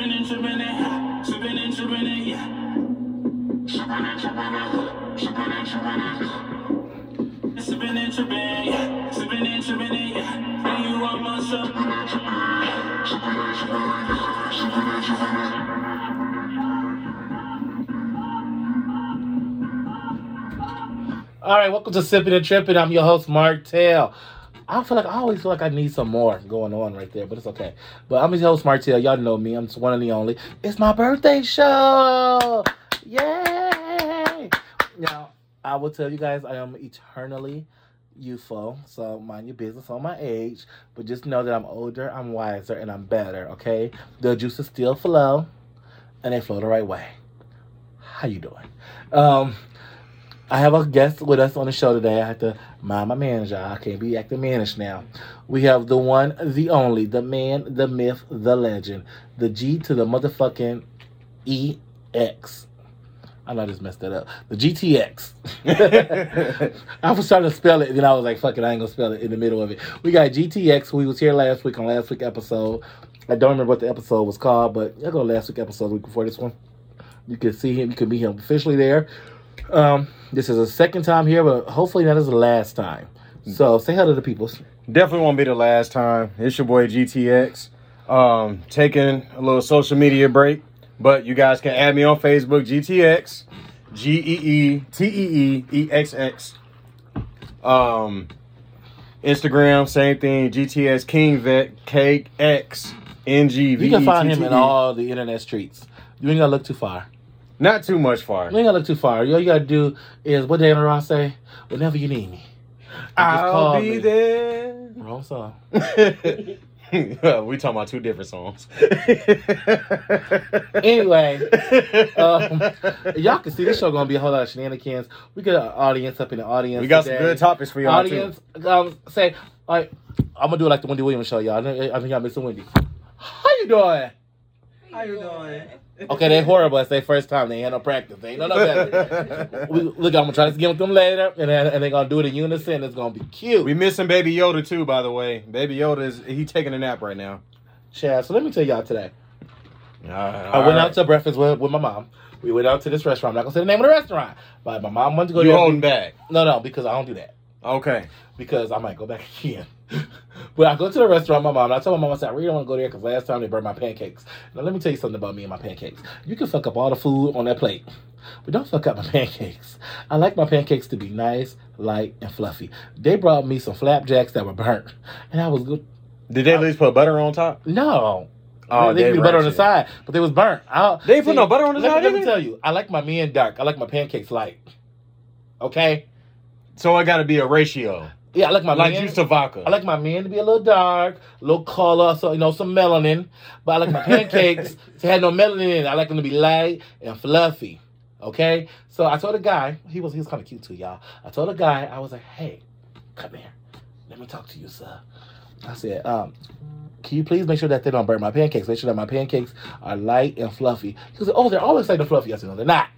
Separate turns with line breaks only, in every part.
And tripping and tripping yeah. And and and yeah. And yeah. And and.
All right, welcome to Sipping and Tripping. I'm your host, Martell. I feel like I always feel like I need some more going on right there, but it's okay. But I'm your host, Martell. Y'all know me. I'm just one and the only. It's my birthday show. Yay! Now, I will tell you guys I am eternally youthful, so mind your business on my age. But just know that I'm older, I'm wiser, and I'm better, okay? The juices still flow, and they flow the right way. How you doing? Um, I have a guest with us on the show today. I have to mind my manager. I can't be acting managed now. We have the one, the only, the man, the myth, the legend, the G to the motherfucking EX. I know I just messed that up. The GTX. I was trying to spell it, and then I was like, fuck it, I ain't gonna spell it in the middle of it. We got GTX. We was here last week on last week episode. I don't remember what the episode was called, but I'll go last week episode, the week before this one. You can see him, you can meet him officially there. Um, this is the second time here, but hopefully that is the last time. So say hello to the people.
Definitely won't be the last time. It's your boy GTX. Um, taking a little social media break, but you guys can add me on Facebook, GTX, G E E T E E E X X. Um, Instagram, same thing, GTS King Vet, Cake K X N G V.
You can find him in all the internet streets. You ain't gotta look too far.
Not too much far.
You ain't gotta look too far. All you gotta do is what Diana Ross say? Whenever you need me. just
I'll
call
be
me.
there.
Wrong song.
we talking about two different songs.
Anyway, um, y'all can see this show gonna be a whole lot of shenanigans. We got an audience up in the audience.
we got some good topics for y'all
audience. Um, say, all right, I'm gonna do it like the Wendy Williams show, y'all. I think I think y'all missing Wendy. How you doing?
How you doing?
Okay, they're horrible. It's their first time. They ain't no practice. They ain't no no better. we, look, I'm gonna try to get with them later, and and they're gonna do it in unison. It's gonna be cute.
We missing Baby Yoda too, by the way. Baby Yoda is he taking a nap right now.
Chad, so let me tell y'all today.
Uh,
I went out to breakfast with, with my mom. We went out to this restaurant. I'm not gonna say the name of the restaurant, but my mom wanted to go
You holding back?
No, no, because I don't do that.
Okay.
Because I might go back again. But I go to the restaurant, my mom, and I tell my mom, I said, I really don't want to go there because last time they burned my pancakes. Now, let me tell you something about me and my pancakes. You can fuck up all the food on that plate, but don't fuck up my pancakes. I like my pancakes to be nice, light, and fluffy. They brought me some flapjacks that were burnt, and I was good.
Did they at least put butter on top?
No.
Oh,
they me butter on the side, but they was burnt. I,
They ain't put no butter on the
let,
side
Let me tell you, I like my men dark. I like my pancakes light. Okay?
So it got to be a ratio,
Yeah, I like my
like juice to vodka.
I like my men to be a little dark, a little color, so you know, some melanin. But I like my pancakes to have no melanin in. I like them to be light and fluffy. Okay? So I told a guy, he was he was kind of cute too, y'all. I told a guy, I was like, hey, come here. Let me talk to you, sir. I said, um, can you please make sure that they don't burn my pancakes? Make sure that my pancakes are light and fluffy. He like, oh, they're always light and fluffy. I said, no, they're not.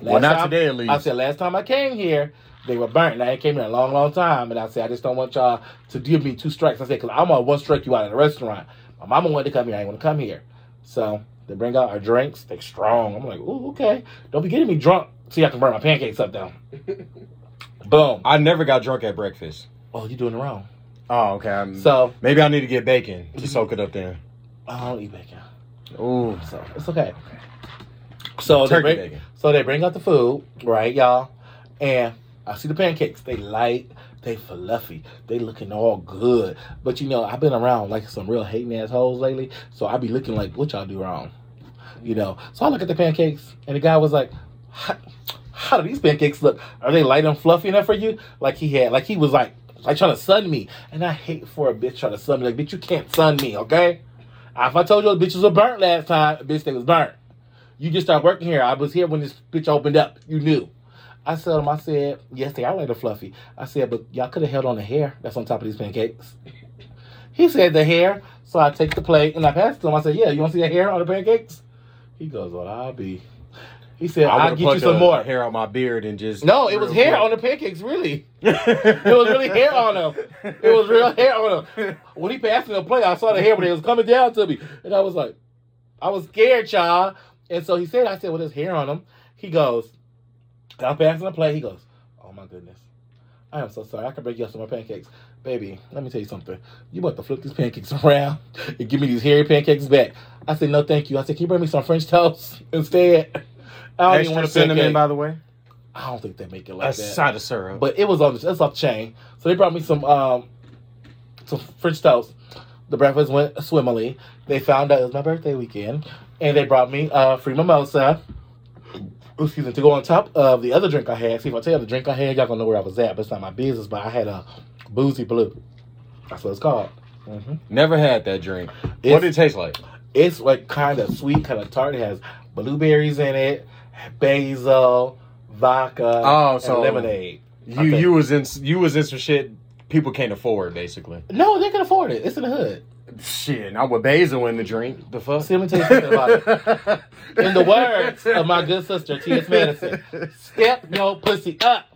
well, not
time-
today at least.
I said last time I came here, they were burnt. Now I came in a long, long time, and I said I just don't want y'all to give me two strikes. I said because I'm gonna one strike you out of the restaurant. My mama wanted to come here. I ain't want to come here. So they bring out our drinks. They strong. I'm like, ooh, okay. Don't be getting me drunk so I can burn my pancakes up down. Boom.
I never got drunk at breakfast.
Oh, you doing it wrong.
Oh, okay. I'm,
So
maybe I need to get bacon to mm-hmm. soak it up there.
I don't eat bacon.
Ooh,
So it's okay. So they
turkey
bring,
bacon.
So they bring out the food, right, y'all? And I see the pancakes. They light, they fluffy, they looking all good. But you know, I've been around like some real hating assholes lately, so I be looking like, what y'all do wrong? You know. So I look at the pancakes, and the guy was like, how, how do these pancakes look? Are they light and fluffy enough for you? Like he had, like he was like, like trying to sun me. And I hate for a bitch trying to sun me. Like, bitch, you can't sun me, okay? If I told you the bitches were burnt last time, bitch, they was burnt. You just started working here. I was here when this bitch opened up. You knew. I said them, I said, yes, they are and fluffy. I said, but y'all could have held on the hair that's on top of these pancakes. He said the hair. So I take the plate and I passed it to him. I said, yeah, you want to see the hair on the pancakes? He goes, well, I'll be. He said,
I
I'll get you some more.
hair on my beard and just.
No, it was hair
quick.
on the pancakes, really. It was really hair on them. It was real hair on them. When he passed me the plate, I saw the hair, but it was coming down to me. And I was like, I was scared, y'all. And so he said, I said, with his hair on him, he goes, I'm passing the plate. He goes, Oh my goodness. I am so sorry. I can break you up some more pancakes. Baby, let me tell you something. You about to flip these pancakes around and give me these hairy pancakes back. I said, No, thank you. I said, Can you bring me some French toast instead? I don't even
Extra
want
cinnamon,
pancake.
by the way.
I don't think they make it like
A
that.
side of syrup.
But it was on the it's off the chain. So they brought me some um some French toast. The breakfast went swimmingly. They found out it was my birthday weekend, and they brought me uh free mimosa. Excuse me, to go on top of the other drink I had. See if I tell you the drink I had, y'all gonna know where I was at, but it's not my business. But I had a boozy blue. That's what it's called. hmm
Never had that drink.
It's-
what did it taste like?
It's like kind of sweet, kind of tart. It has blueberries in it, basil, vodka,
Oh,
and
so-
lemonade.
You you was in you was in some shit people can't afford, basically.
No, they can afford it. It's in the hood.
Shit, not with basil in the drink. The fuck?
See, let me tell you something about it. In the words of my good sister, T.S. Madison, step your pussy up.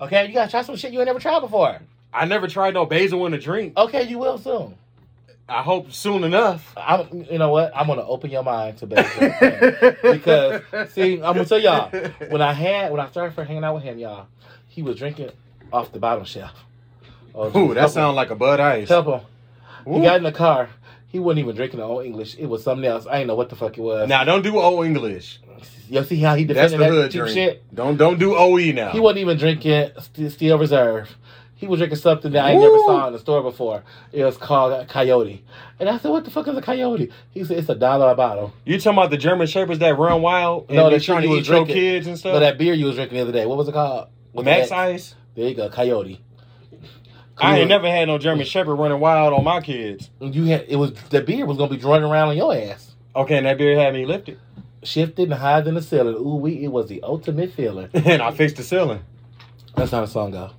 Okay, you gotta try some shit you ain't never tried before.
I never tried no basil in a drink.
Okay, you will soon.
I hope soon enough.
I'm, you know what? I'm gonna open your mind to basil because see, I'm gonna tell y'all when I had when I started for hanging out with him, y'all, he was drinking off the bottom shelf. Oh,
Ooh, that sounds like a Bud Ice.
help him. He got in the car. He wasn't even drinking the old English. It was something else. I didn't know what the fuck it was.
Now don't do old English.
you see how he
That's
defended
the
that
hood
cheap
drink.
shit?
Don't don't do OE now.
He wasn't even drinking St- Steel Reserve. He was drinking something that I ain't never
Woo.
saw in the store before. It was called a Coyote. And I said, what the fuck is a Coyote? He said, it's a dollar a bottle.
you talking about the German shepherds that run wild and
No,
they
that
trying
shit
to
you
eat
was
your
drinking.
kids and stuff?
So that beer you was drinking the other day, what was it called? With the
Max? Ice?
There you go, Coyote.
I ain't never had no German shepherd running wild on my kids.
You had it was the beer was gonna be running around on your ass.
Okay, and that beer had me lifted.
Shifted and higher in the ceiling. Ooh, we it was the ultimate feeling.
and I fixed the ceiling.
That's not a song though.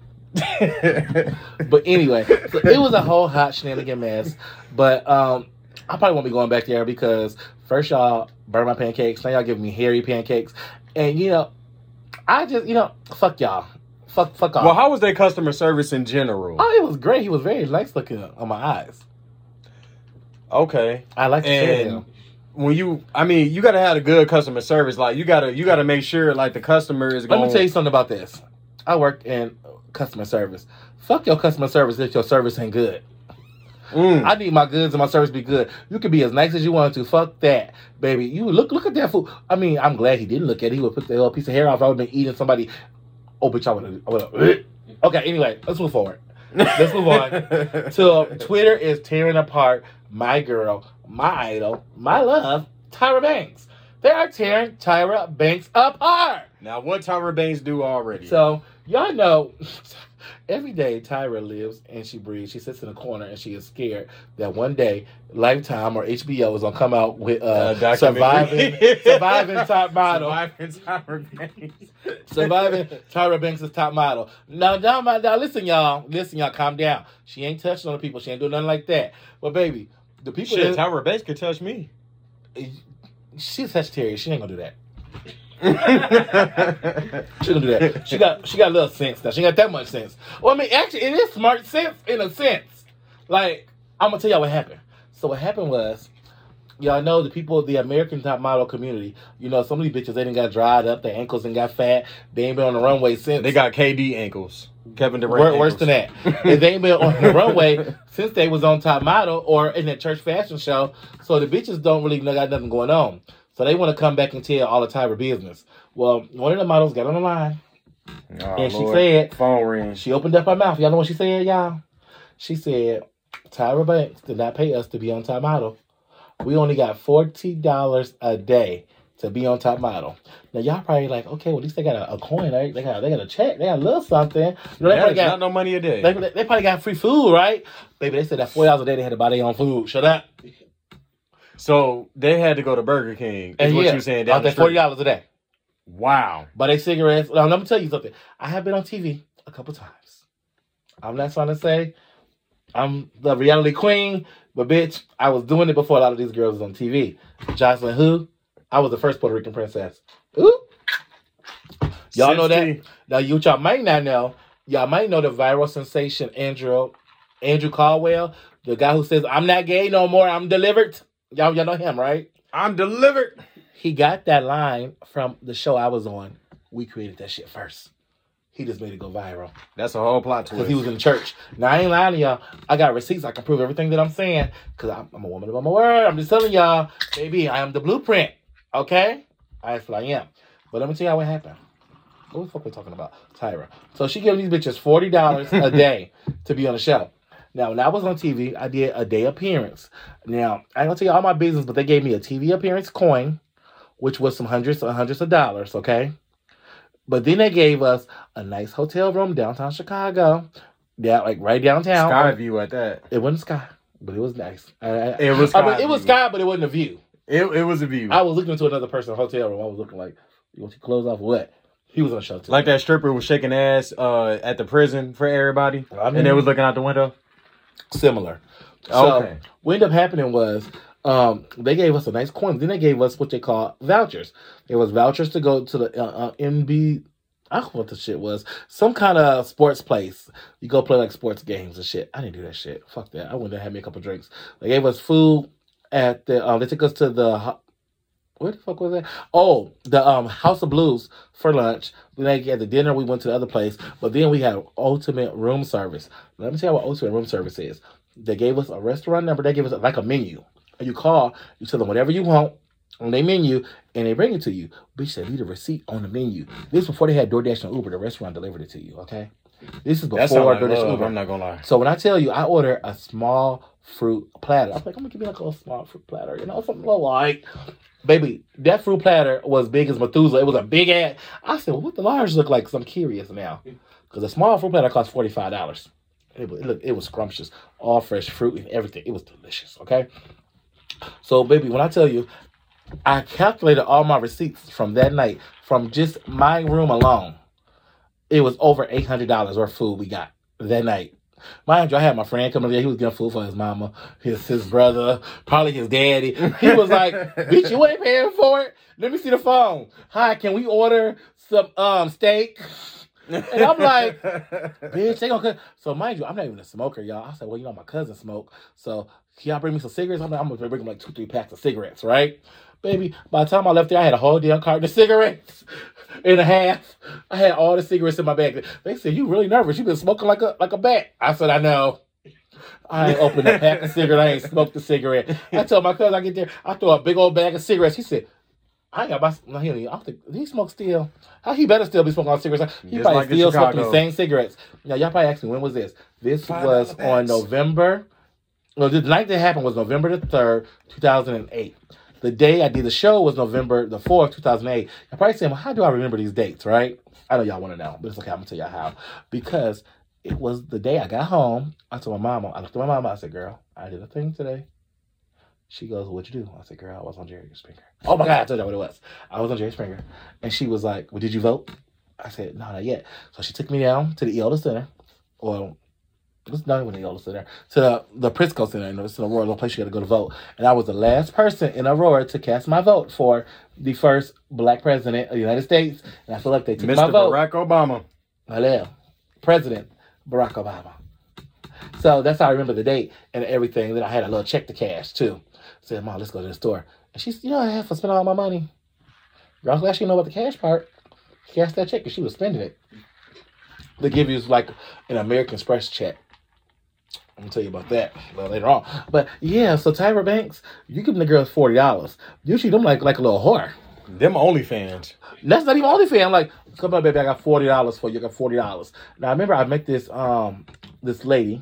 But anyway, so it was a whole hot shenanigan mess. But um, I probably won't be going back there because first y'all burn my pancakes, now y'all giving me hairy pancakes, and you know, I just you know, fuck y'all, fuck fuck off.
well, how was their customer service in general?
oh, it was great. He was very nice looking on my eyes.
Okay.
I like to
And
him.
when you, I mean, you gotta have a good customer service. Like you gotta, you gotta make sure like the customer is.
Let
Going,
me tell you something about this. I work in customer service. Fuck your customer service if your service ain't good.
Mm.
I need my goods and my service to be good. You can be as nice as you want to. Fuck that, baby. You look look at that food. I mean, I'm glad he didn't look at it. He would put the little piece of hair off. I would have been eating somebody. Oh, bitch, I would have. Eh. Okay, anyway, let's move forward. Let's move on. So Twitter is tearing apart my girl, my idol, my love, Tyra Banks. They are tearing Tyra Banks apart.
now, what Tyra Banks do already?
So y'all know every day Tyra lives and she breathes. She sits in a corner and she is scared that one day Lifetime or HBO is gonna come out with uh,
Uh,
surviving surviving top model.
Surviving Tyra Banks.
Surviving Tyra Banks' top model. Now, now, my- now, listen, y'all. Listen, y'all. Calm down. She ain't touching on the people. She ain't doing nothing like that. But baby, the people.
Shit,
that,
Tyra Banks could touch me.
she's Sagittarius. She ain't gonna do that. She gonna do that. She got she got a little sense now. She got that much sense. Well, I mean, actually, it is smart sense in a sense. Like I'm gonna tell y'all what happened. So what happened was, y'all know the people, the American top model community. You know, some of these bitches they didn't got dried up, their ankles and got fat. They ain't been on the runway since.
They got KD ankles. Kevin Durant.
Wor- worse than that. And they ain't been on the runway since they was on Top Model or in that church fashion show. So the bitches don't really know got nothing going on. So they want to come back and tell all the Tyra business. Well, one of the models got on the line.
Oh,
And she
Lord.
said-
phone ring.
She opened up her mouth. Y'all know what she said, y'all? She said, Tyra Banks did not pay us to be on Top Model. We only got $40 a day to be on Top Model. Now, y'all probably like, okay, well, at least they got a, a coin, right? They got, they got a check. They got a little something. You know, they probably got,
not no money a day.
they, they probably got free food, right? Baby, they said that $40 a day they had to buy their own food. Shut up.
So they had to go to Burger King. Is
And
what
yeah,
you saying?
out
Down the
there forty dollars a day.
Wow.
Buy they cigarettes. Now, let me tell you something. I have been on TV a couple times. I'm not trying to say I'm the reality queen, but bitch, I was doing it before a lot of these girls was on TV. Joseline who? I was the first Puerto Rican princess. Ooh. Y'all know that? Now you y'all might not know. Y'all might know the viral sensation Andrew Andrew Caldwell, the guy who says, I'm not gay no more, I'm delivered. Y'all y'all know him, right?
I'm delivered.
He got that line from the show I was on. We created that shit first. He just made it go viral
That's a whole plot
because
twist.
he was in the church. Now I ain't lying to y'all. I got receipts. I can prove everything that I'm saying because I'm, I'm a woman of my word. I'm just telling y'all, baby, I am the blueprint. Okay, I feel I am. But let me tell y'all what happened. What the fuck we talking about? Tyra. So she gave these bitches forty dollars a day to be on the show. Now, when I was on TV, I did a day appearance. Now, I ain't gonna tell you all my business, but they gave me a TV appearance coin, which was some hundreds and hundreds of dollars, okay? But then they gave us a nice hotel room downtown Chicago. Yeah, like right downtown.
Sky view at that.
It wasn't sky, but it was nice. I-
It was
I mean, it was sky, but it wasn't a view.
It, it was a view.
I was looking into another person's hotel room. I was looking like, you want your clothes off what? He was on show too.
like that stripper was shaking ass uh, at the prison for everybody,
I mean-
and they was looking out the window.
Similar. So
Okay.
what ended up happening was um, they gave us a nice coin. Then they gave us what they call vouchers. It was vouchers to go to the uh, uh, MB. I don't know what the shit was. Some kind of sports place. You go play like sports games and shit. I didn't do that shit. Fuck that. I went there and had me a couple drinks. They gave us food at the. Um, they took us to the. Where the fuck was that? Oh, the um House of Blues for lunch. They had the dinner. We went to the other place, but then we had ultimate room service. Let me tell you what ultimate room service is. They gave us a restaurant number. They gave us like a menu. You call, you tell them whatever you want on their menu, and they bring it to you. Bitch said, leave the receipt on the menu. This is before they had DoorDash and Uber. The restaurant delivered it to you. Okay, this is before DoorDash and
love,
Uber.
I'm not gonna lie.
So when I tell you, I order a small fruit platter. I'm like, I'm gonna give you like a small fruit platter, you know, something light. Baby, that fruit platter was big as Methuselah. It was a big ass. I said, well, what the large look like? Because I'm curious now. Because a small fruit platter cost forty five dollars. It was, it, it was scrumptious, all fresh fruit and everything. It was delicious. Okay. So, baby, when I tell you, I calculated all my receipts from that night from just my room alone. It was over eight hundred dollars worth of food we got that night. Mind you, I had my friend come coming there. He was getting food for his mama, his his brother, probably his daddy. He was like, "Bitch, you ain't paying for it. Let me see the phone. Hi, can we order some um steak?" And I'm like, bitch, they gonna cook. So mind you, I'm not even a smoker, y'all. I said, well, you know, my cousin smoke. So can y'all bring me some cigarettes? I'm like, I'm gonna bring him like two, three packs of cigarettes, right? Baby, by the time I left there, I had a whole damn carton of cigarettes and a half. I had all the cigarettes in my bag. They said, You really nervous. you been smoking like a like a bat. I said, I know. I ain't opened a pack of cigarettes. I ain't smoked a cigarette. I told my cousin I get there, I throw a big old bag of cigarettes. He said, I ain't got my no, he, I don't think he smoke still. How he better still be smoking all cigarettes? He
Just
probably
like
still smoking the same cigarettes. Now y'all probably asking when was this? This
Five
was on. November. No, the night that happened was November the third, two thousand and eight. The day I did the show was November the fourth, two thousand eight. You're probably saying, "Well, how do I remember these dates?" Right? I know y'all want to know, but it's okay. I'm gonna tell y'all how. Because it was the day I got home. I told my mama. I looked at my mama. I said, "Girl, I did a thing today." She goes, "What'd you do?" I said, "Girl, I was on Jerry Springer." Oh my God, I told you what it was. I was on Jerry Springer, and she was like, "Well, did you vote?" I said, "No, not yet." So she took me down to the Elder Center, or it was not even the Elder Center, to the, the Prisco Center. And it's in Aurora, the place you got to go to vote. And I was the last person in Aurora to cast my vote for the first black president of the United States. And I feel like they took my
Mr.
vote.
Barack Obama.
Hello. President Barack Obama. So that's how I remember the date and everything. Then I had a little check to cash too. said, Mom, let's go to the store. And she's, you know, I have to spend all my money. Girl, I'm glad she know about the cash part. She cashed that check and she was spending it. They give you like an American Express check. I'm gonna tell you about that later on. But yeah, so Tyra Banks, you give the girls forty dollars. You treat them like like a little whore.
Them OnlyFans.
That's not even OnlyFans. I'm like, come on, baby, I got forty dollars for you. I got forty dollars. Now I remember I met this um this lady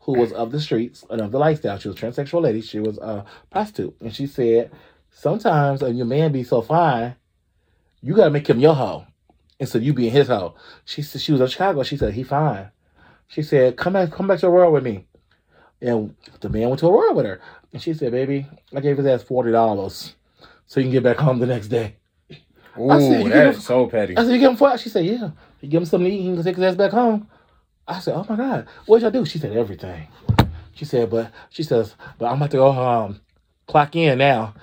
who was of the streets and of the lifestyle. She was a transsexual lady. She was a prostitute, and she said sometimes your man be so fine, you gotta make him your hoe instead of you being his hoe. She said she was in Chicago. She said he fine. She said come back, come back to the Aurora with me. And the man went to the Aurora with her, and she said, "Baby, I gave his ass forty dollars so you can get back home the next day."
Ooh,
I said,
that so petty.
I said, you give him four? She said, yeah. You give him something to eat, he can take his ass back home. I said, oh my God, what'd y'all do? She said, everything. She said, but she says, but I'm about to go um clock in now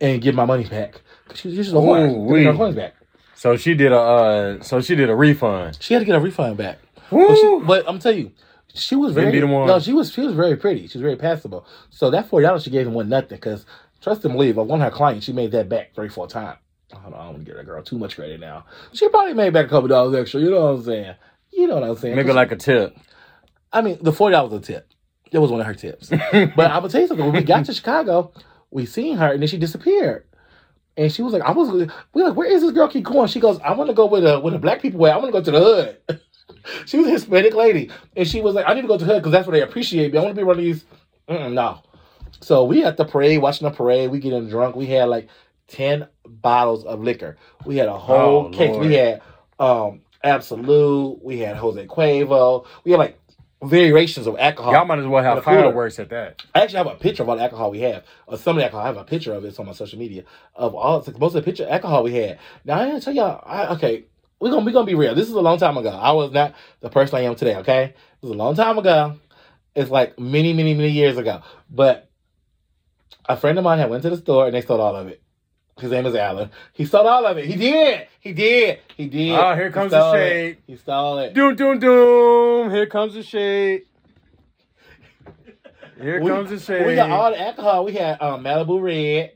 and get my money back. Cause she was just a whore. Get her coins back.
So she did a uh so she did a refund.
She had to get a refund back. But, she, but I'm telling you, she was very
be the one.
no, she was she was very pretty. She was very passable. So that forty dollars she gave him wasn't nothing because Trust and believe. Of one of her clients, she made that back three, four times. I don't know. I don't want to give that girl too much credit now. She probably made back a couple dollars extra. You know what I'm saying? You know what I'm saying?
Maybe like a tip.
I mean, the forty dollars a tip. It was one of her tips. but I'm gonna tell you something. When we got to Chicago, we seen her and then she disappeared. And she was like, I was we like, where is this girl keep going? She goes, I want to go with a with a black people way. I want to go to the hood. she was a Hispanic lady. And she was like, I need to go to her because that's where they appreciate me. I want to be one of these. Mm-mm, no. So we at the parade, watching the parade, we getting drunk. We had like 10 bottles of liquor. We had a whole
Oh,
case.
Lord.
We had um Absolut, we had Jose Cuervo, we had like variations of alcohol.
Y'all might as well have fireworks at that.
I actually have a picture of all the alcohol we have. Or some of the alcohol. I have a picture of it. It's on my social media of all most of the picture alcohol we had. Now I gotta tell y'all, I, okay, we're gonna we gonna be real. This is a long time ago. I was not the person I am today, okay? It was a long time ago. It's like many, many, many years ago. But a friend of mine had went to the store and they stole all of it. His name is Alan. He stole all of it. He did. He did. He did.
Oh, here
He
comes the
stole it.
shade.
He stole it.
Doom, doom, doom. Here comes the shade. Here
we,
comes the shade.
We got all the alcohol. We had um, Malibu Red.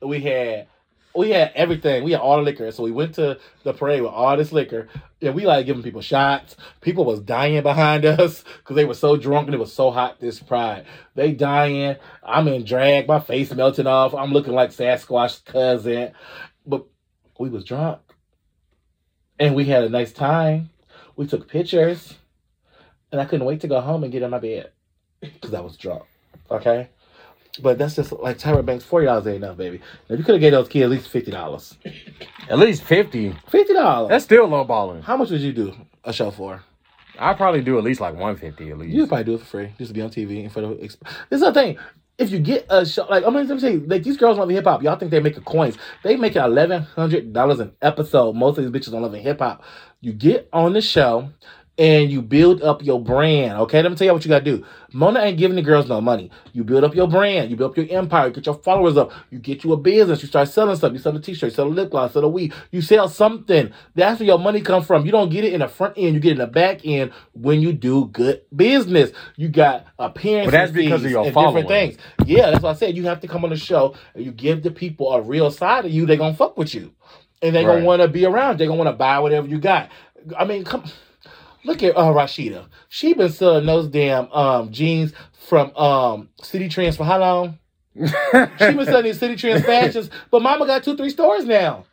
We had we had everything. We had all the liquor. So we went to the parade with all this liquor. And we like giving people shots. People was dying behind us because they were so drunk and it was so hot this pride. They dying. I'm in drag. My face melting off. I'm looking like Sasquatch's cousin. But we was drunk. And we had a nice time. We took pictures. And I couldn't wait to go home and get in my bed because I was drunk. Okay, but that's just like Tyra Banks. Forty dollars ain't enough, baby. If you could have gave those kids at least fifty dollars,
At least 50.
fifty dollars.
That's still low balling.
how much would you do a show for?
I probably do at least like 150 at least.
You probably do it for free, just to be on TV and for the. Exp- this is the thing. If you get a show, like I'm gonna say, like these girls the hip hop, y'all think they making coins? They making eleven hundred dollars an episode. Most of these bitches don't Love Hip Hop. You get on the show. And you build up your brand, okay? Let me tell you what you gotta do. Mona ain't giving the girls no money. You build up your brand, you build up your empire, you get your followers up, you get you a business, you start selling stuff, you sell a t-shirt, you sell a lip gloss, sell a weed, you sell something. That's where your money comes from. You don't get it in the front end, you get it in the back end when you do good business. You got appearances
But that's because of your following.
different things. Yeah, that's what I said. You have to come on the show and you give the people a real side of you, they're gonna fuck with you. And they're
Right.
gonna wanna be around. They're gonna wanna buy whatever you got. I mean, come look at uh Rasheeda. She been selling those damn um jeans from um Citi Trends for how long? She been selling these Citi Trends fashions, but Mama got two, three stores now.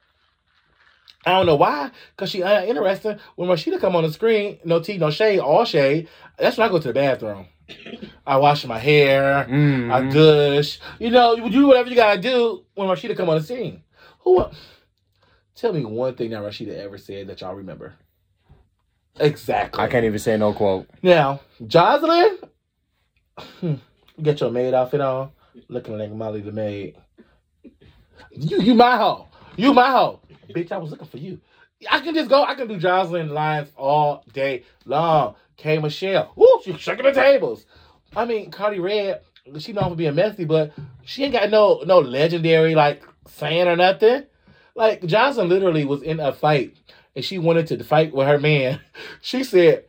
I don't know why, cause she uh, interesting. When Rasheeda come on the screen, no tea, no shade, all shade. That's when I go to the bathroom. I wash my hair.
Mhm.
I gush. You know, you do whatever you gotta do when Rasheeda come on the scene. Who? Tell me one thing that Rasheeda ever said that y'all remember. Exactly.
I can't even say no quote.
Now, Joseline, hmm. get your maid outfit on, looking like Molly the maid. You, you my hoe. You my hoe. Bitch, I was looking for you. I can just go. I can do Joseline lines all day long. K Michelle, woo, she shaking the tables. I mean, Karlie Redd, she known for being messy, but she ain't got no no legendary like saying or nothing. Like Joseline literally was in a fight and she wanted to fight with her man. She said,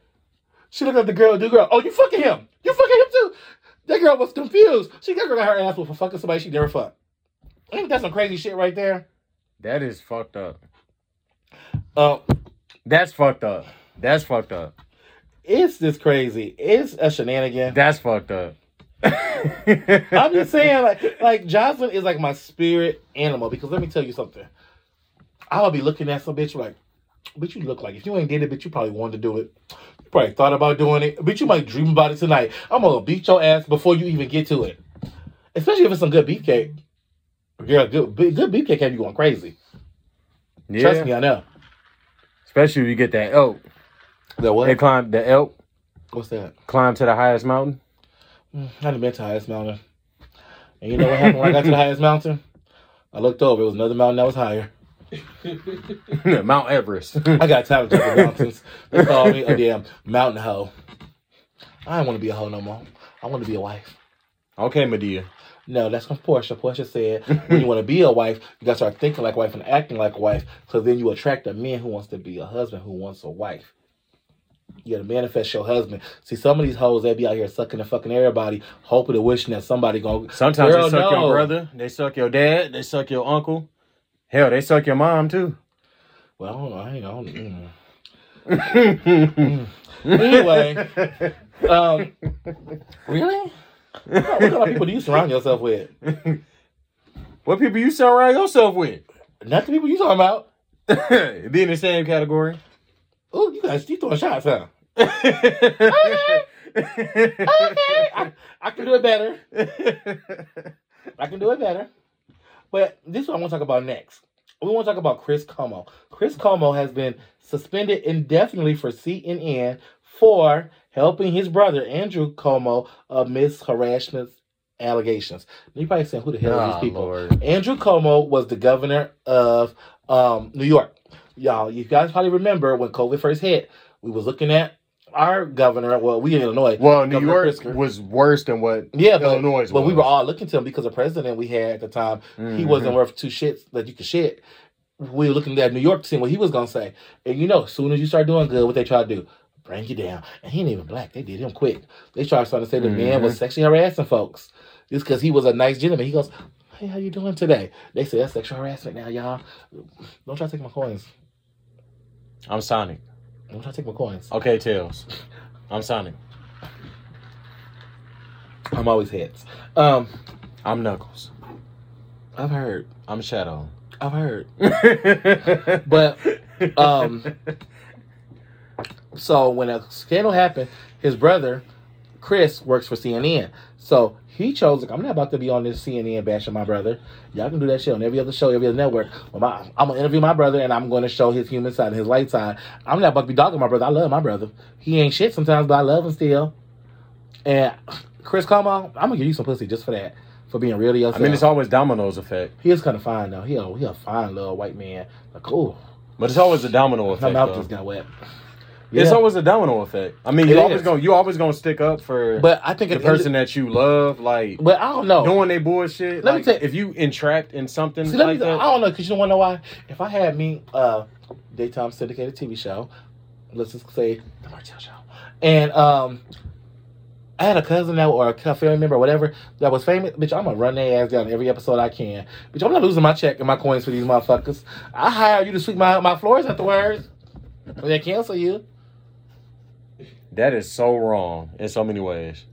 she looked at the girl, the girl, oh, you fucking him. You fucking him too. That girl was confused. She got her ass with for fucking somebody she never fucked. Ain't that some crazy shit right there?
That is fucked up.
Um,
That's fucked up. That's fucked up.
it's just crazy. It's a shenanigan.
That's fucked up.
I'm just saying, like, like Joseline is like my spirit animal because let me tell you something. I would be looking at some bitch like, bitch, you look like if you ain't did it, but you probably wanted to do it. You probably thought about doing it. but you might dream about it tonight. I'm gonna beat your ass before you even get to it. Especially if it's some good beefcake. Girl, good, good beefcake have you going crazy.
Yeah.
Trust me, I know.
Especially if you get that elk.
The what?
They climb the elk,
What's that?
climb to the highest mountain.
Mm, I haven't been to the highest mountain. And you know what happened when I got to the highest mountain? I looked over. It was another mountain that was higher.
Mount Everest.
I got tired of jumping mountains. They call me a damn mountain hoe. I don't want to be a hoe no more. I want to be a wife.
okay, Madea.
No, that's from Portia. Portia said when you want to be a wife, you got to start thinking like a wife and acting like a wife. So then you attract a man who wants to be a husband who wants a wife. You gotta manifest your husband. See, some of these hoes they be out here sucking and fucking everybody, hoping and wishing that somebody gonna.
Sometimes they suck
no.
your brother, they suck your dad, they suck your uncle. Hell, they suck your mom too.
Well, I don't know. I ain't know. Mm. Anyway, um, really? What kind of people do you surround yourself with?
what people you surround yourself with?
Not the people you talking about.
be in the same category.
Oh, you guys, you throwing shots, huh? okay. Okay, I, I can do it better. I can do it better. But this is what I want to talk about next. We want to talk about Chris Cuomo. Chris Cuomo has been suspended indefinitely for CNN for helping his brother Andrew Cuomo amidst harassment allegations. You probably saying, "Who the hell are
Oh,
these people?"
Lord.
Andrew Cuomo was the governor of um, New York. Y'all, you guys probably remember when COVID first hit, we was looking at our governor. Well, we in Illinois.
Well, New
Governor
York
Pritzker.
was worse than what
Yeah, but,
Illinois
but we were all looking to him because the president we had at the time, he
Mhm.
wasn't worth two shits that you could shit. We were looking at New York to see what he was gonna say. And you know, as soon as you start doing good, what they try to do, bring you down. And he ain't even black. They did him quick. They tried to say the man was sexually harassing folks. Just because he was a nice gentleman. He goes, Hey, how you doing today? They say that's sexual harassment now, y'all. Don't try to take my coins.
I'm Sonic.
Don't try to take my coins.
Okay, Tails. I'm Sonic.
I'm always heads. Um,
I'm Knuckles.
I've heard.
I'm Shadow.
I've heard. But um so when a scandal happened, his brother Chris works for CNN. So he chose like I'm not about to be on this CNN bashing my brother. Y'all can do that shit on every other show, every other network. My, I'm gonna interview my brother and I'm gonna show his human side and his light side. I'm not about to be dogging my brother. I love my brother. He ain't shit sometimes, but I love him still. And Chris, come on, I'm gonna give you some pussy just for that, for being real to
I mean, it's always dominoes effect,
he is kind of fine though. He a, he a fine little white man. Like, oh,
but it's always a domino
my
effect.
mouth
though.
just got wet.
It's always a domino effect. I mean,
It
you always
is.
gonna you always gonna stick up for
But I think
the
at the end of-
person that you love, like
But I don't know.
doing they bullshit.
Let me
like,
tell- you-
if you entrapped in something
See, let
like
me, I don't know because you don't want to know why. If I had me uh daytime syndicated TV show, let's just say the Martell Show, and um. I had a cousin that, or a family member, or whatever, that was famous. Bitch, I'm gonna run their ass down every episode I can. Bitch, I'm not losing my check and my coins for these motherfuckers. I hire you to sweep my my floors afterwards. When they cancel you,
that is so wrong in so many ways.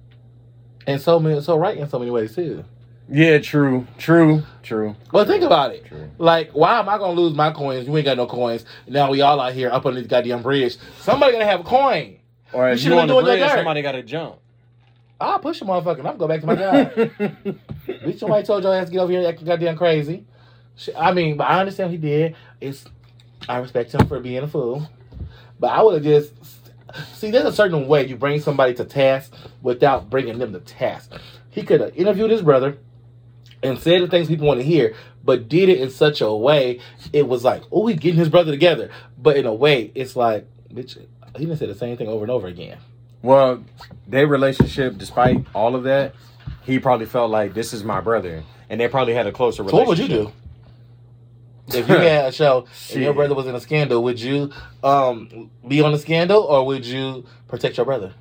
and so many, so right in so many ways too.
Yeah, true, true, true.
Well, think about it.
True.
Like, why am I gonna lose my coins? You ain't got no coins. Now we all out here up on this goddamn bridge. Somebody gotta have a coin.
Or
You
if you
been
on the bridge, somebody got to jump.
I'll push a motherfucker. I'm going go back to my job. Bitch, somebody told your ass to get over here acting goddamn crazy. I mean, but I understand what he did. It's I respect him for being a fool. But I would have just see. There's a certain way you bring somebody to task without bringing them to task. He could have interviewed his brother and said the things people want to hear, but did it in such a way it was like, oh, he's getting his brother together. But in a way, it's like, bitch, he didn't say the same thing over and over again.
Well, their relationship, despite all of that, he probably felt like this is my brother, and they probably had a closer
So
relationship.
what would you do? If you had a show and your brother was in a scandal, would you um be on the scandal or would you protect your brother?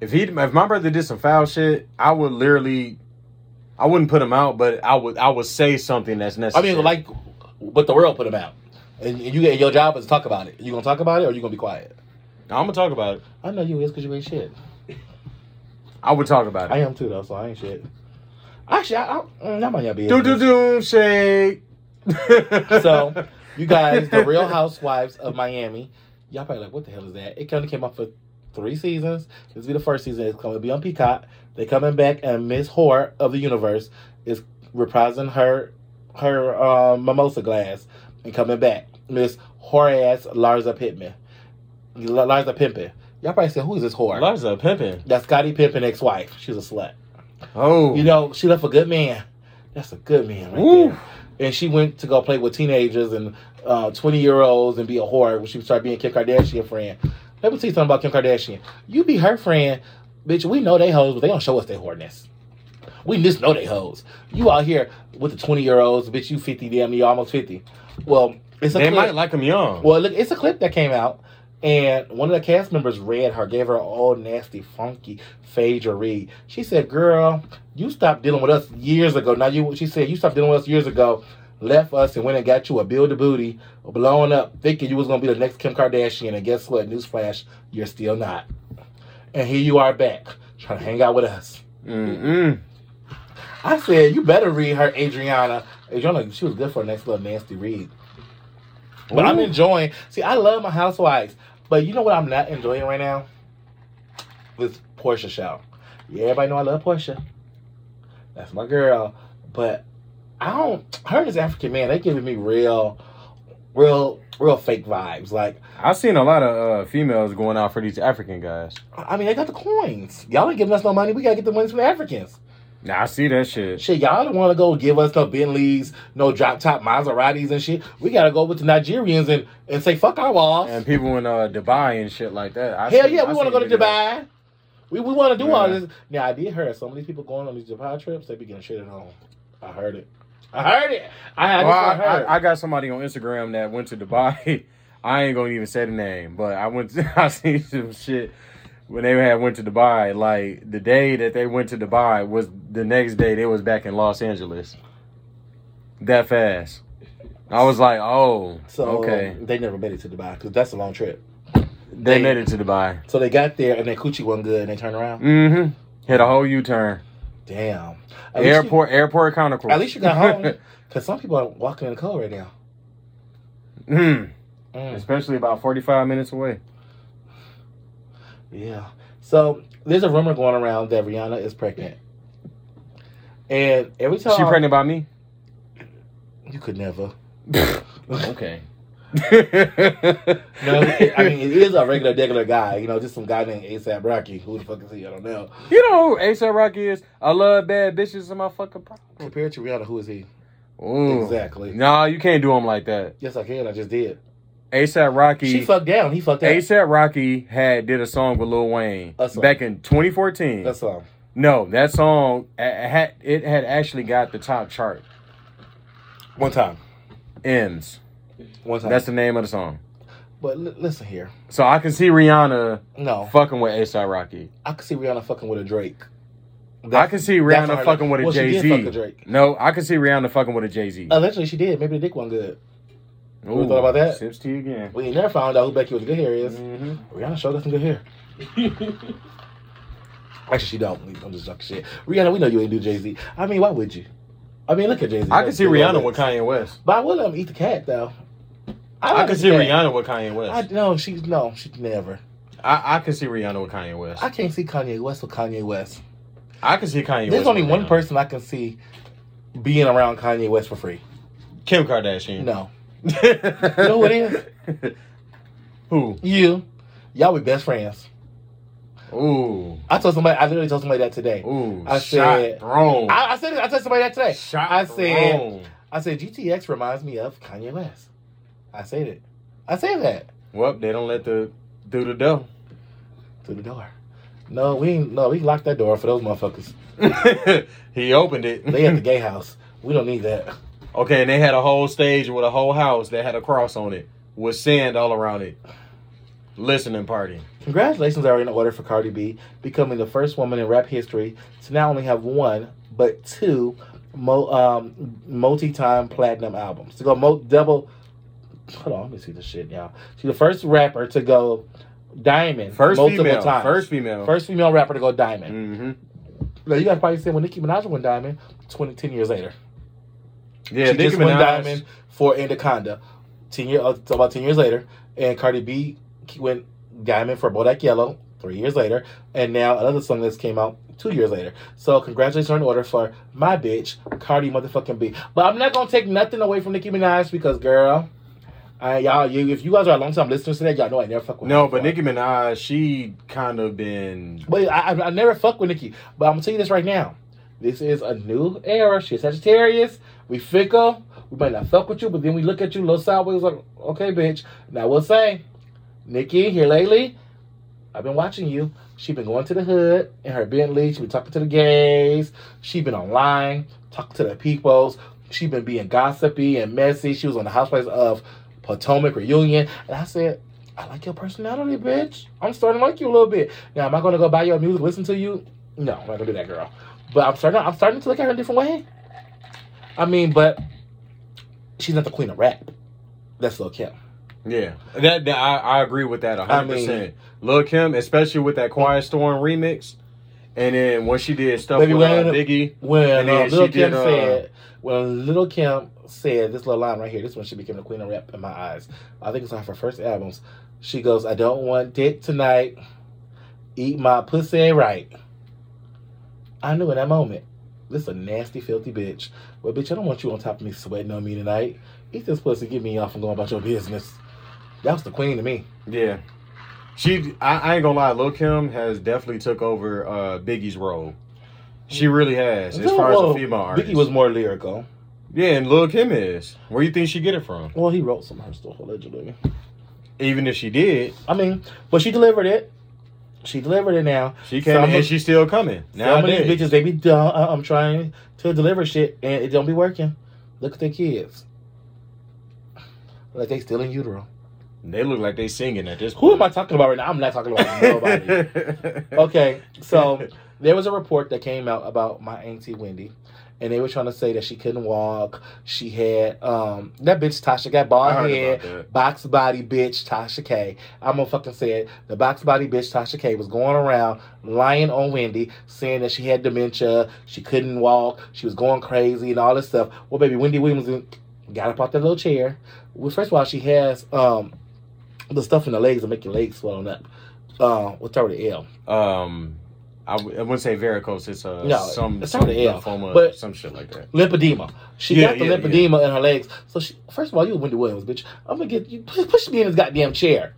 If he, if my brother did some foul shit, I would literally, I wouldn't put him out, but I would, I would say something that's necessary.
I mean, like, but the world put him out, and and you get your job is to talk about it. You gonna talk about it or you gonna be quiet?
I'm gonna talk about it.
I know you is because you ain't shit.
I would talk about it.
I am too though, so I ain't shit. Actually, I, I, mm, that might not be.
Do do do shake.
So, you guys, the Real Housewives of Miami, y'all probably like, what the hell is that? It kind of came up for three seasons. This will be the first season. It's going to be on Peacock. They coming back, and Miss Whore of the universe is reprising her her um, mimosa glass and coming back. Miss whore ass Larza Pittman, L- Larsa Pippen. Y'all probably say, who is this whore?
Larsa Pippen.
That's Scottie Pippen ex wife. She's a slut.
Oh,
You know, she left a good man. That's a good man right
Woo.
there. And she went to go play with teenagers and uh, 20 year olds and be a whore when she started being Kim Kardashian friend. Let me tell you something about Kim Kardashian. You be her friend, bitch. We know they hoes, but they don't show us their whoreness. We just know they hoes. You out here with the 20 year olds, bitch. You 50, damn near almost 50. Well, it's a
they
clip.
might like him young.
Well, look, it's a clip that came out, And one of the cast members read her, gave her an old nasty, funky Phaedra read. She said, "Girl, you stopped dealing with us years ago. Now you," she said, "you stopped dealing with us years ago, left us, and went and got you a build a booty, blowing up, thinking you was gonna be the next Kim Kardashian. And guess what? Newsflash, you're still not. And here you are back, trying to hang out with us."
Mm-mm.
I said, "You better read her, Adriana. Adriana, she was good for a next little nasty read." But I'm enjoying. See, I love my housewives, but you know what I'm not enjoying right now? This Portia show. Yeah, everybody know I love Portia. That's my girl. But I don't. Her and this African man, they giving me real, real, real fake vibes. Like,
I've seen a lot of uh, females going out for these African guys.
I mean, they got the coins. Y'all ain't giving us no money. We gotta get the money from the Africans.
Now I see that shit.
Shit, y'all don't want to go give us no Bentleys, no drop top Maseratis and shit. We gotta go with the Nigerians and, and say fuck our walls.
And people in uh, Dubai and shit like that. I
Hell
see-
yeah,
I
we want to go to. Dubai. We, we want to do all this. Now I did hear some of these people going on these Dubai trips. They be getting shit at home. I heard it. I heard it. I, I,
Well, I,
heard.
I, I got somebody on Instagram that went to Dubai. I ain't gonna even say the name, but I went. To, I seen some shit when they had went to Dubai. Like the day that they went to Dubai was the next day they was back in Los Angeles. That fast. I was like, oh,
so
okay.
they never made it to Dubai because that's a long trip.
They,
they-
made it to Dubai.
So they got there and their coochie wasn't good and they turned around.
Mm-hmm. Hit a whole U turn.
Damn. At least you-
Airport, airport counterclose.
At least you got home. Because some people are walking in the cold right now.
mm.
Mm.
Especially about forty five minutes away.
Yeah. So there's a rumor going around that Rihanna is pregnant. And every time
She pregnant by me?
you could never.
okay.
No, I mean it is a regular, regular guy. You know, just some guy named ASAP Rocky. Who the fuck is he? I don't know.
You know who ASAP Rocky is? I love bad bitches in my fucking problem.
Compared to Rihanna, who is he?
Ooh.
Exactly.
Nah, you can't do him like that.
Yes, I can. I just did.
ASAP Rocky.
She fucked down. He fucked down.
ASAP Rocky had did a song with Lil Wayne back in 2014.
That's all.
no, that song uh, had it had actually got the top chart.
One time.
Ends.
One time.
That's the name of the song.
but li- listen here.
So I can see Rihanna
No,
fucking with ASAP Rocky.
I can see Rihanna fucking with a Drake.
I can see Rihanna fucking with a
well,
Jay
Z. fuck a
Z.
Drake.
No, I can see Rihanna fucking with a Jay Z.
Eventually, she did. Maybe the dick wasn't good. Ever thought about that?
Sips tea again.
We ain't never found out who Becky with the good hair is.
hmm
Rihanna sure got some good hair. Actually, she don't. I'm just talking shit. Rihanna, we know you ain't do Jay Z. I mean, why would you? I mean, look at Jay Z.
I can see Rihanna with Kanye West.
But I would let him eat the cat though.
I
like
can see
cat.
Rihanna with Kanye West.
I
West.
no, she's no, she's never.
I, I can see Rihanna with Kanye West.
I can't see Kanye West with Kanye West.
I can see Kanye West.
There's only one
Rihanna.
person I can see being around Kanye West for free.
Kim Kardashian.
No,
you
know who it is?
Who?
you, y'all be best friends.
Ooh.
I told somebody. I literally told somebody that today.
Ooh.
I said-
thrown.
I, I said. I told somebody that today.
shot
I said.
thrown.
I said GTX reminds me of Kanye West. I said it. I said that
Well, they don't let the do the door.
through the door. No, we no, we locked that door for those motherfuckers.
he opened it.
They at the gay house. We don't need that.
Okay, and they had a whole stage with a whole house that had a cross on it with sand all around it. Listening party.
Congratulations are in order for Cardi B becoming the first woman in rap history to not only have one but two mo- um, multi-time platinum albums. To go mo- double. Hold on, let me see this shit, y'all. She's the first rapper to go diamond
First
multiple
female.
times.
First female.
First female rapper to go diamond.
Mm-hmm.
Now you guys probably said when Nicki Minaj went diamond, 20, 10 years later.
Yeah,
she
Nicki
just
Minaj.
diamond for Anaconda. Ten year, uh, about ten years later, and Cardi B went diamond for Bodak Yellow three years later, and now another song that's came out two years later. So congratulations are in order for my bitch Cardi motherfucking B. But I'm not gonna take nothing away from Nicki Minaj because girl, I y'all you if you guys are a long time listeners to that, y'all know I never fuck with
No, but
before.
Nicki Minaj, she kind of been.
But I, I, I never fuck with Nicki. But I'm gonna tell you this right now. This is a new era. She's Sagittarius. We fickle. We might not fuck with you, but then we look at you a little sideways like, okay, bitch. Now we'll say, Nicki, here lately, I've been watching you. She been going to the hood in her Bentley. She been talking to the gays. She been online talking to the peoples. She been being gossipy and messy. She was on the Housewives of Potomac reunion, and I said, I like your personality, bitch. I'm starting to like you a little bit. Now, am I going to go buy your music, listen to you? No, I'm not to do that, girl. But I'm starting. I'm starting to look at her a different way. I mean, but she's not the queen of rap. That's Lil Kim.
Yeah, that, that- I, I agree with that
I
hundred
mean-
percent. Lil Kim, especially with that Quiet Storm remix, and then when she did stuff with uh, Biggie,
When
And
uh, Lil Kim
did, uh,
said, when Lil Kim said this little line right here, this one she became the queen of rap in my eyes. I think it's one of her first albums. She goes, "I don't want dick tonight. Eat my pussy right." I knew in that moment, this is a nasty, filthy bitch. Well, bitch, I don't want you on top of me sweating on me tonight. Eat this pussy, get me off and go about your business. That was the queen to me.
yeah, she. I, I ain't gonna lie, Lil Kim has definitely took over uh, Biggie's role. She really has, as far as a female artist.
Biggie was more lyrical.
yeah, and Lil Kim is. Where you think she get it from?
Well, he wrote some of her stuff allegedly.
Even if she did,
I mean, but she delivered it. She delivered it now.
she came
Some
and she's still coming.
Some of these bitches, they be dumb. uh, I'm trying to deliver shit and it don't be working. Look at their kids. Like they still in utero.
they look like they singing at this.
Who am I talking about right now? I'm not talking about nobody. Okay, so there was a report that came out about my auntie Wendy, and they were trying to say that she couldn't walk. She had um that bitch Tasha got bald head, box body bitch Tasha K. I'm gonna fucking say it. The box body bitch Tasha K was going around lying on Wendy, saying that she had dementia, she couldn't walk, she was going crazy and all this stuff. Well, baby, Wendy Williams got up out that little chair. Well, first of all, she has um the stuff in the legs that make your legs swell up. Uh, what's over the L?
Um, I, w- I wouldn't say varicose. It's uh,
No,
some
it's
some
not L,
lymphoma,
but-
some shit like that.
lymphedema. She
Yeah,
got the
yeah,
lymphedema in her legs. So she, first of all, you Wendy Williams, bitch. I'm gonna get you push me in this goddamn chair.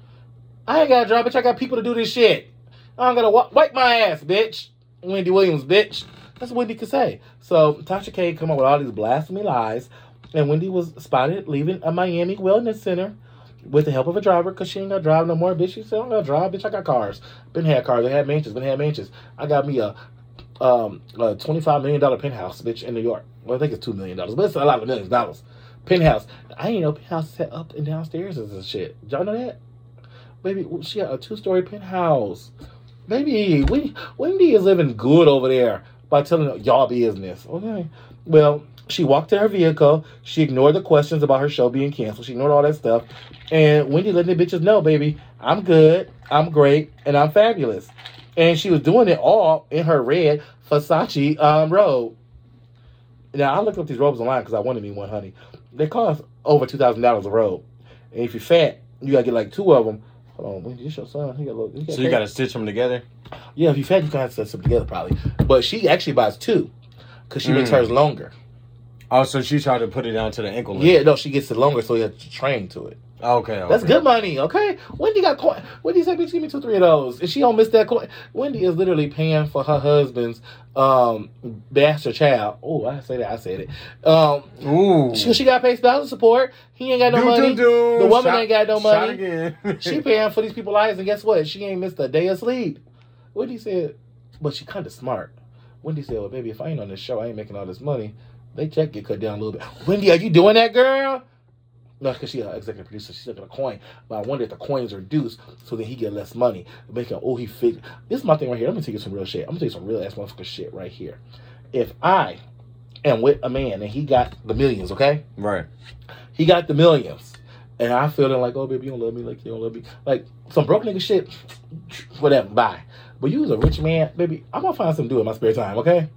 I ain't gotta drive, bitch. I got people to do this shit. I don't gotta wa- wipe my ass, bitch. Wendy Williams, bitch. That's what Wendy could say. So Tasha K come up with all these blasphemy lies, and Wendy was spotted leaving a Miami wellness center with the help of a driver because she ain't gonna drive no more, bitch. She said, I'm gonna drive, bitch. I got cars. Been had cars. I had mansions. Been had mansions. I got me a um a twenty five million dollar penthouse, bitch, in New York. Well, I think it's two million dollars, but it's a lot of millions of dollars. Penthouse. I ain't know penthouse set up and downstairs and shit. Y'all know that? Baby, she got a two story penthouse. Baby, Wendy, Wendy is living good over there by telling y'all business. Okay. Well, she walked to her vehicle. She ignored the questions about her show being canceled. She ignored all that stuff. And Wendy letting the bitches know, baby, I'm good, I'm great, and I'm fabulous. And she was doing it all in her red Versace um, robe. Now, I looked up these robes online because I wanted me one, honey. They cost over $2,000 a robe. And if you're fat, you got to get like two of them. Hold on, Wendy, this your son. He got little, he got
So you got to stitch them together.
yeah, if you fat, you got to stitch them together probably. But she actually buys two because she makes
Mm.
hers longer.
Oh, so she tried to put it down to the ankle. length.
Yeah, no, she gets it longer, so you have to train to it.
Okay, okay.
That's good money, okay? Wendy got coin. Wendy said, "Bitch, give me two, three of those," and she don't miss that coin. Wendy is literally paying for her husband's um bastard child. Oh, I say that. I said it. Um,
Ooh.
she, she got paid spousal support. He ain't got no
Doo,
money.
doo, doo.
The woman
Shot-
ain't got no money.
again.
She paying for these people's lives, and guess what? She ain't missed a day of sleep. Wendy said, but she kind of smart. Wendy said, well, baby, if I ain't on this show, I ain't making all this money. They check get cut down a little bit. Wendy, are you doing that, girl? No, because she's an executive producer. She's looking at a coin. But I wonder if the coins are reduced so that he get less money. Making, oh, he fit. This is my thing right here. I'm to tell you some real shit. I'm going to tell you some real ass motherfucker shit right here. If I am with a man and he got the millions, okay?
right.
He got the millions. And I feeling like, oh, baby, you don't love me like you don't love me. Like some broke nigga shit, whatever, bye. But you was a rich man, baby, I'm going to find some do in my spare time, okay?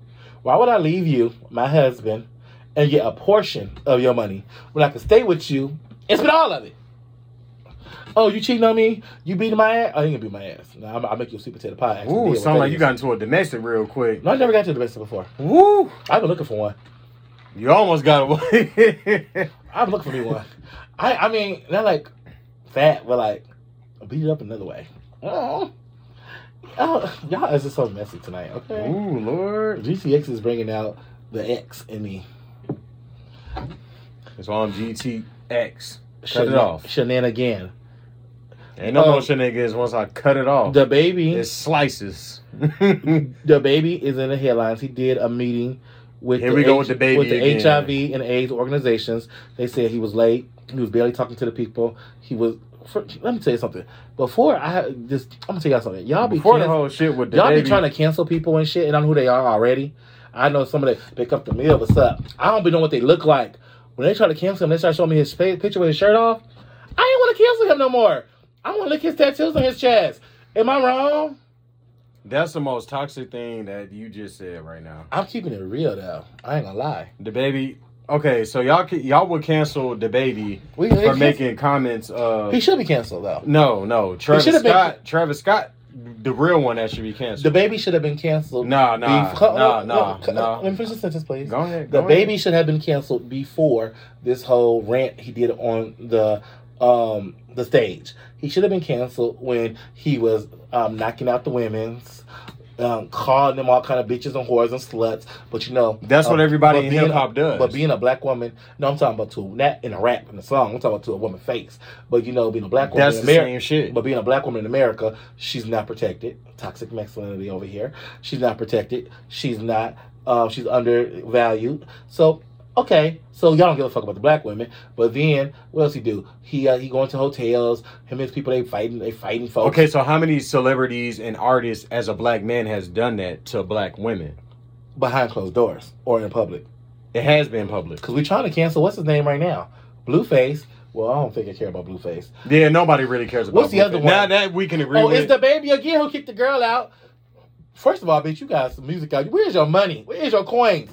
Why would I leave you, my husband, and get a portion of your money when I can stay with you and spend all of it? Oh, you cheating on me? You beating my ass? Oh, I ain't gonna beat my ass. No, I'll, I'll make you a sweet potato pie. Actually,
Ooh, sound like you got into a domestic real quick.
No, I never got to the best before.
Woo!
I've been looking for one.
You almost got away.
I'm looking for me one. I I mean, not like fat, but like beat it up another way. Oh, oh y'all is just so messy tonight. Okay,
Ooh, Lord.
GTX is bringing out the X in me.
It's on GTX. Cut
Shenan-
it off.
Shenanigan.
Ain't no
Um,
more shenanigans once I cut it off.
The baby,
It's slices.
the baby is in the headlines. He did a meeting with
Here
the
we go
H-
with the baby
with the
again.
HIV and AIDS organizations. They said he was late. He was barely talking to the people. He was For, let me tell you something. Before I had this, I'm gonna tell y'all something. Y'all be
Before the whole shit with the
y'all
baby,
be trying to cancel people and shit, and I know who they are already. I know some of them pick up the meal. What's up? I don't be know what they look like. When they try to cancel him, they start showing me his fa- picture with his shirt off. I ain't want to cancel him no more. I want to lick his tattoos on his chest. Am I wrong?
that's the most toxic thing that you just said right now.
I'm keeping it real though. I ain't gonna lie.
The baby. Okay, so y'all y'all would cancel the baby
We
for
he,
making comments. Uh,
he should be canceled though.
no, no, Travis
should've been-
Scott. Travis Scott, the real one that should be canceled.
The baby should have been canceled.
Nah, nah,
before-
nah, nah,
c-
nah.
Let me finish the sentence, please.
Go ahead.
The
go
baby
ahead.
should have been canceled before this whole rant he did on the um the stage. He should have been canceled when he was um knocking out the women's. Um, calling them all kind of bitches and whores and sluts, but you know
That's what
um,
everybody in
being a-
hip-hop does.
But being a black woman, no, I'm talking about to not in a rap in a song. I'm talking about to a woman face. But you know, being a black woman,
That's
in
the
America,
same shit.
but being a black woman in America, she's not protected. Toxic masculinity over here. She's not protected. She's not. Uh, she's undervalued. So okay, so y'all don't give a fuck about the black women. But then what else he do? He uh, he going to hotels. Him and his people they fighting. They fighting folks.
Okay, so how many celebrities and artists as a black man has done that to black women?
behind closed doors or in public.
It has been public.
Because we trying to cancel what's his name right now, Blueface. Well, I don't think I care about Blueface.
Yeah, nobody really cares about.
What's the other one?
Now that we can agree
Oh,
with.
it's the baby again who kicked the girl out. First of all, bitch, you got some music out. Where's your money? Where's your coins?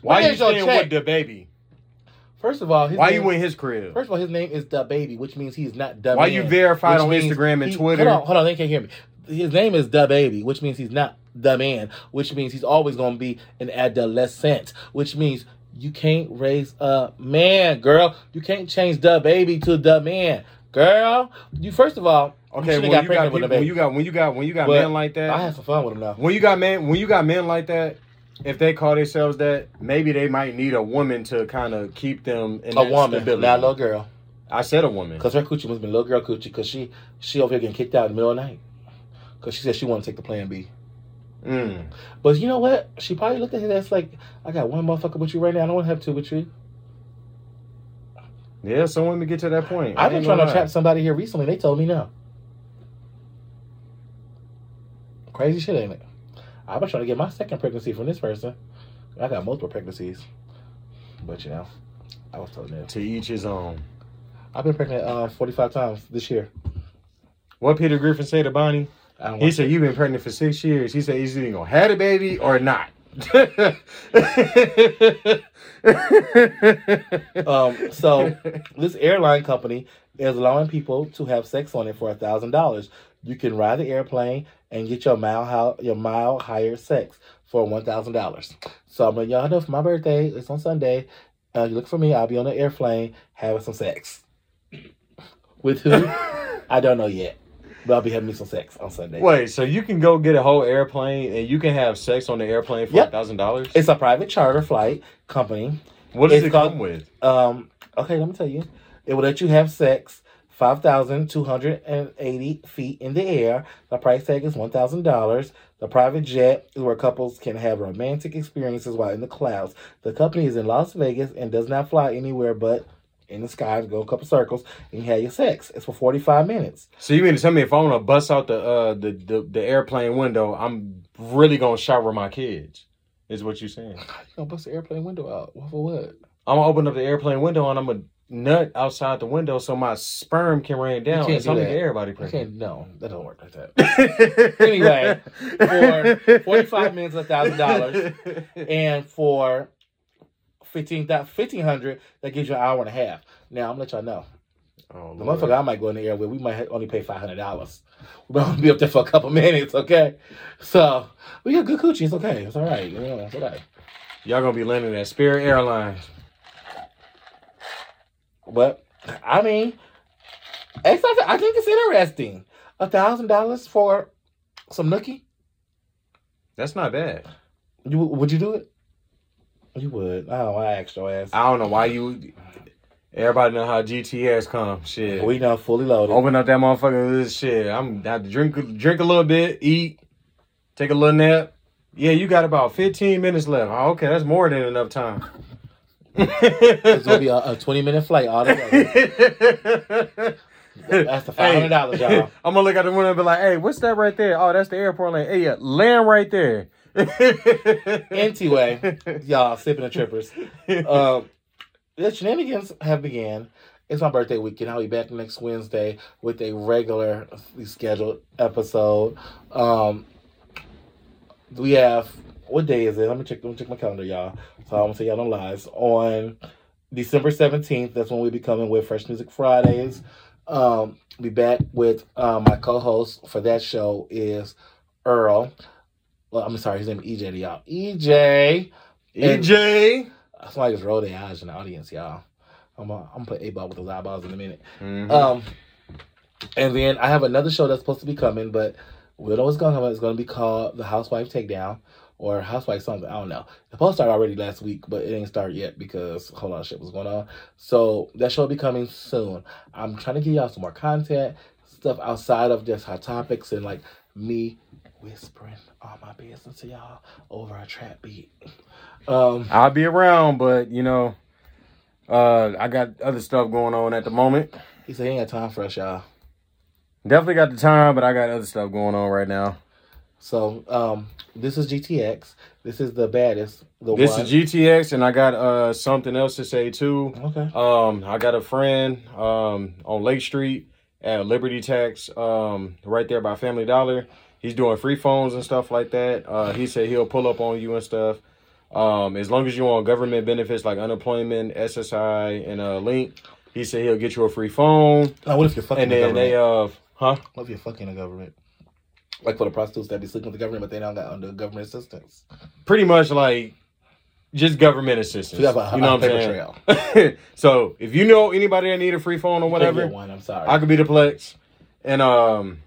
Why you staying
check?
with the baby?
First of all, his
Why
name,
you in his crib?
First of all, his name is the baby, which means he's not the
Why
man,
you verified on Instagram and
he-
Twitter?
Hold on, hold on, they can't hear me. His name is the baby, which means he's not the man, which means he's always gonna be an adolescent, which means you can't raise a man, girl. You can't change the baby to the man, girl. You first of all,
Okay,
you
when
got
you got people,
a baby.
when you got when you got when you got men like that,
I had some fun with him now.
when you got men when you got men like that, if they call themselves that, maybe they might need a woman to kind of keep them in
A woman,
stability.
not a little girl.
I said a woman.
Because her coochie must have been little girl coochie because she, she over here getting kicked out in the middle of the night. Because she said she wanted to take the plan B.
Mm.
But you know what? She probably looked at his ass like, I got one motherfucker with you right now. I don't want to have two with you.
Yeah, some women get to that point.
I've been trying to trap somebody here recently. They told me no. Crazy shit, ain't it? I've been trying to get my second pregnancy from this person. I got multiple pregnancies. But you know, I was told no.
To each his own.
I've been pregnant uh, 45 times this year.
What Peter Griffin say to Bonnie? He said, "You've been pregnant for six years." He said, "He's either gonna have a baby or not."
Um, so this airline company is allowing people to have sex on it for a thousand dollars. You can ride the airplane and get your mile your mile higher sex for one thousand dollars. So I'm letting y'all know for my birthday. It's on Sunday. Uh, you look for me. I'll be on the airplane having some sex. With who? I don't know yet, but I'll be having me some sex on Sunday.
Wait, so you can go get a whole airplane and you can have sex on the airplane for
Yep.
thousand dollars?
It's a private charter flight company.
What does
it's
it
called-
come with?
Um, okay, let me tell you. It will let you have sex 5,280 feet in the air. The price tag is $1,000. The private jet is where couples can have romantic experiences while in the clouds. The company is in Las Vegas and does not fly anywhere but in the sky, go a couple circles, and you have your sex. It's for 45 minutes.
So you mean to tell me if I want to bust out the uh the, the the airplane window, I'm really gonna shower my kids? Is what you're saying?
How you gonna bust the airplane window out? What for what?
I'm gonna open up the airplane window and I'm gonna nut outside the window so my sperm can rain down.
can't
and so
do that.
everybody pregnant.
can't, no, that don't work like that. Anyway, for 45 minutes, a $1,000. and for 15 1500 that gives you an hour and a half now i'm gonna let y'all know
Oh,
the
Lord.
motherfucker i might go in the air with we might only pay $500 we might only be up there for a couple minutes okay so we got good coochie it's okay it's all right you know, it's all right
Y'all gonna be landing at Spirit Airlines.
But i mean it's i think it's interesting a thousand dollars for some nookie
That's not bad.
you would you do it you would oh i asked your ass
I don't know why you. Everybody know how GTS come. Shit.
we know fully loaded
Open up that motherfucker. This shit. I'm have to drink drink a little bit, eat, take a little nap. Yeah, you got about 15 minutes left. Oh, okay, that's more than enough time.
It's gonna be a, a 20 minute flight all together That's the $500, y'all.
I'm gonna look out the window and be like, "Hey, what's that right there? Oh, that's the airport lane. Hey, yeah, land right there."
Anyway, y'all, sipping the trippers. Um, the shenanigans have began. It's my birthday weekend. I'll be back next Wednesday with a regular scheduled episode. Um, we have what day is it? Let me check. Let me check my calendar, y'all. So I'm gonna say y'all don't lies on December seventeenth. That's when we'll be coming with Fresh Music Fridays. Um, be back with uh, my co-host for that show is Earl. Well, I'm sorry, his name is EJ to y'all. EJ.
EJ. And-.
Somebody just rolled their eyes in the audience, y'all. I'm gonna, I'm gonna put a ball with those eyeballs in a minute.
Mhm.
Um, and then I have another show that's supposed to be coming, but we don't know what's going to come. It's going to be called The Housewife Takedown or Housewife something. I don't know. The post started already last week, but it ain't started yet because a whole lot of shit was going on. So that show will be coming soon. I'm trying to give y'all some more content, stuff outside of just hot topics and like me whispering all my business to y'all over a trap beat. Um,
I'll be around, but you know, uh, I got other stuff going on at the moment.
he said he ain't got time for us, y'all.
Definitely got the time, but I got other stuff going on right now.
So um, this is GTX. This is the baddest. The
This
one.
is GTX, and I got uh something else to say too.
Okay.
Um, I got a friend um on Lake Street at Liberty Tax, um, right there by Family Dollar. He's doing free phones and stuff like that. Uh, he said he'll pull up on you and stuff. Um, as long as you're on government benefits like unemployment, SSI, and uh, Link, he said he'll get you a free phone.
Now, what if you're fucking
And
the
then
government?
they uh, huh?
what if you're fucking the government? Like for the prostitutes that be sleeping with the government, but they don't got under government assistance.
Pretty much like just government assistance.
So you have a,
you know what I'm saying?
trail.
so if you know anybody that need a free phone or whatever,
one. I'm sorry.
I could be the Plex. And um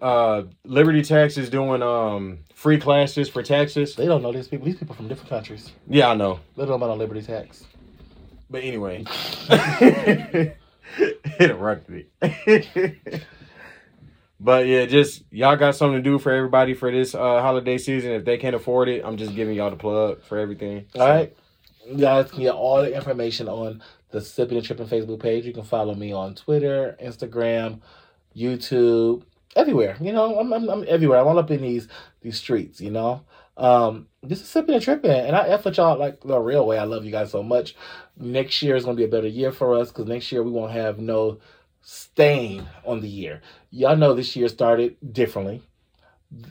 uh Liberty Tax is doing um free classes for taxes.
they don't know these people. These people from different countries.
Yeah, I know.
They don't know about liberty tax.
But anyway. it interrupted me. But yeah, just y'all got something to do for everybody for this uh holiday season. If they can't afford it, I'm just giving y'all the plug for everything.
All right. You guys can get all the information on the Sipping and Tripping Facebook page. You can follow me on Twitter, Instagram, YouTube, everywhere. You know, I'm, I'm, I'm everywhere. I'm all up in these these streets, you know. Um, this is Sipping and Tripping, and I F with y'all like the real way. I love you guys so much. Next year is going to be a better year for us because next year we won't have no stain on the year. Y'all know this year started differently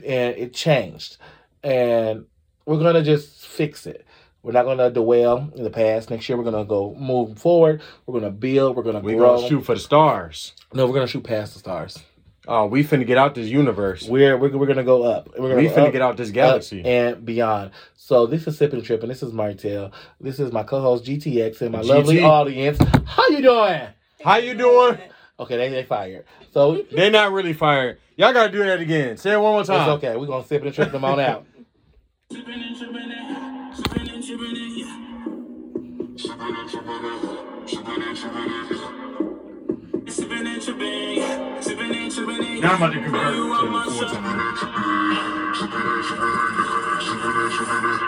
and it changed. And we're going to just fix it. We're not going to dwell in the past. Next year, we're going to go move forward. We're going to build. We're going to
We
grow.
gonna shoot for the stars.
No, we're going to shoot past the stars.
Oh, we finna get out this universe.
We're we're, we're going to go up. We're gonna go
finna
up,
get out this galaxy.
and beyond. So this is Sipping trip, and This is Martel. This is my co-host GTX and my
GT.
lovely audience. How you doing?
How you doing?
Okay, they they fired. So
They not really fired. Y'all gotta do that again. Say it one more
it's
time.
okay. We're gonna sip and trip them on out.
Sipping and tripping it, sipping and tripping it, yeah. Sipping and tripping it, sipping and tripping it, yeah. Sipping and tripping, yeah. Sipping and tripping it,
Now I'm about to convert to
are my
full time.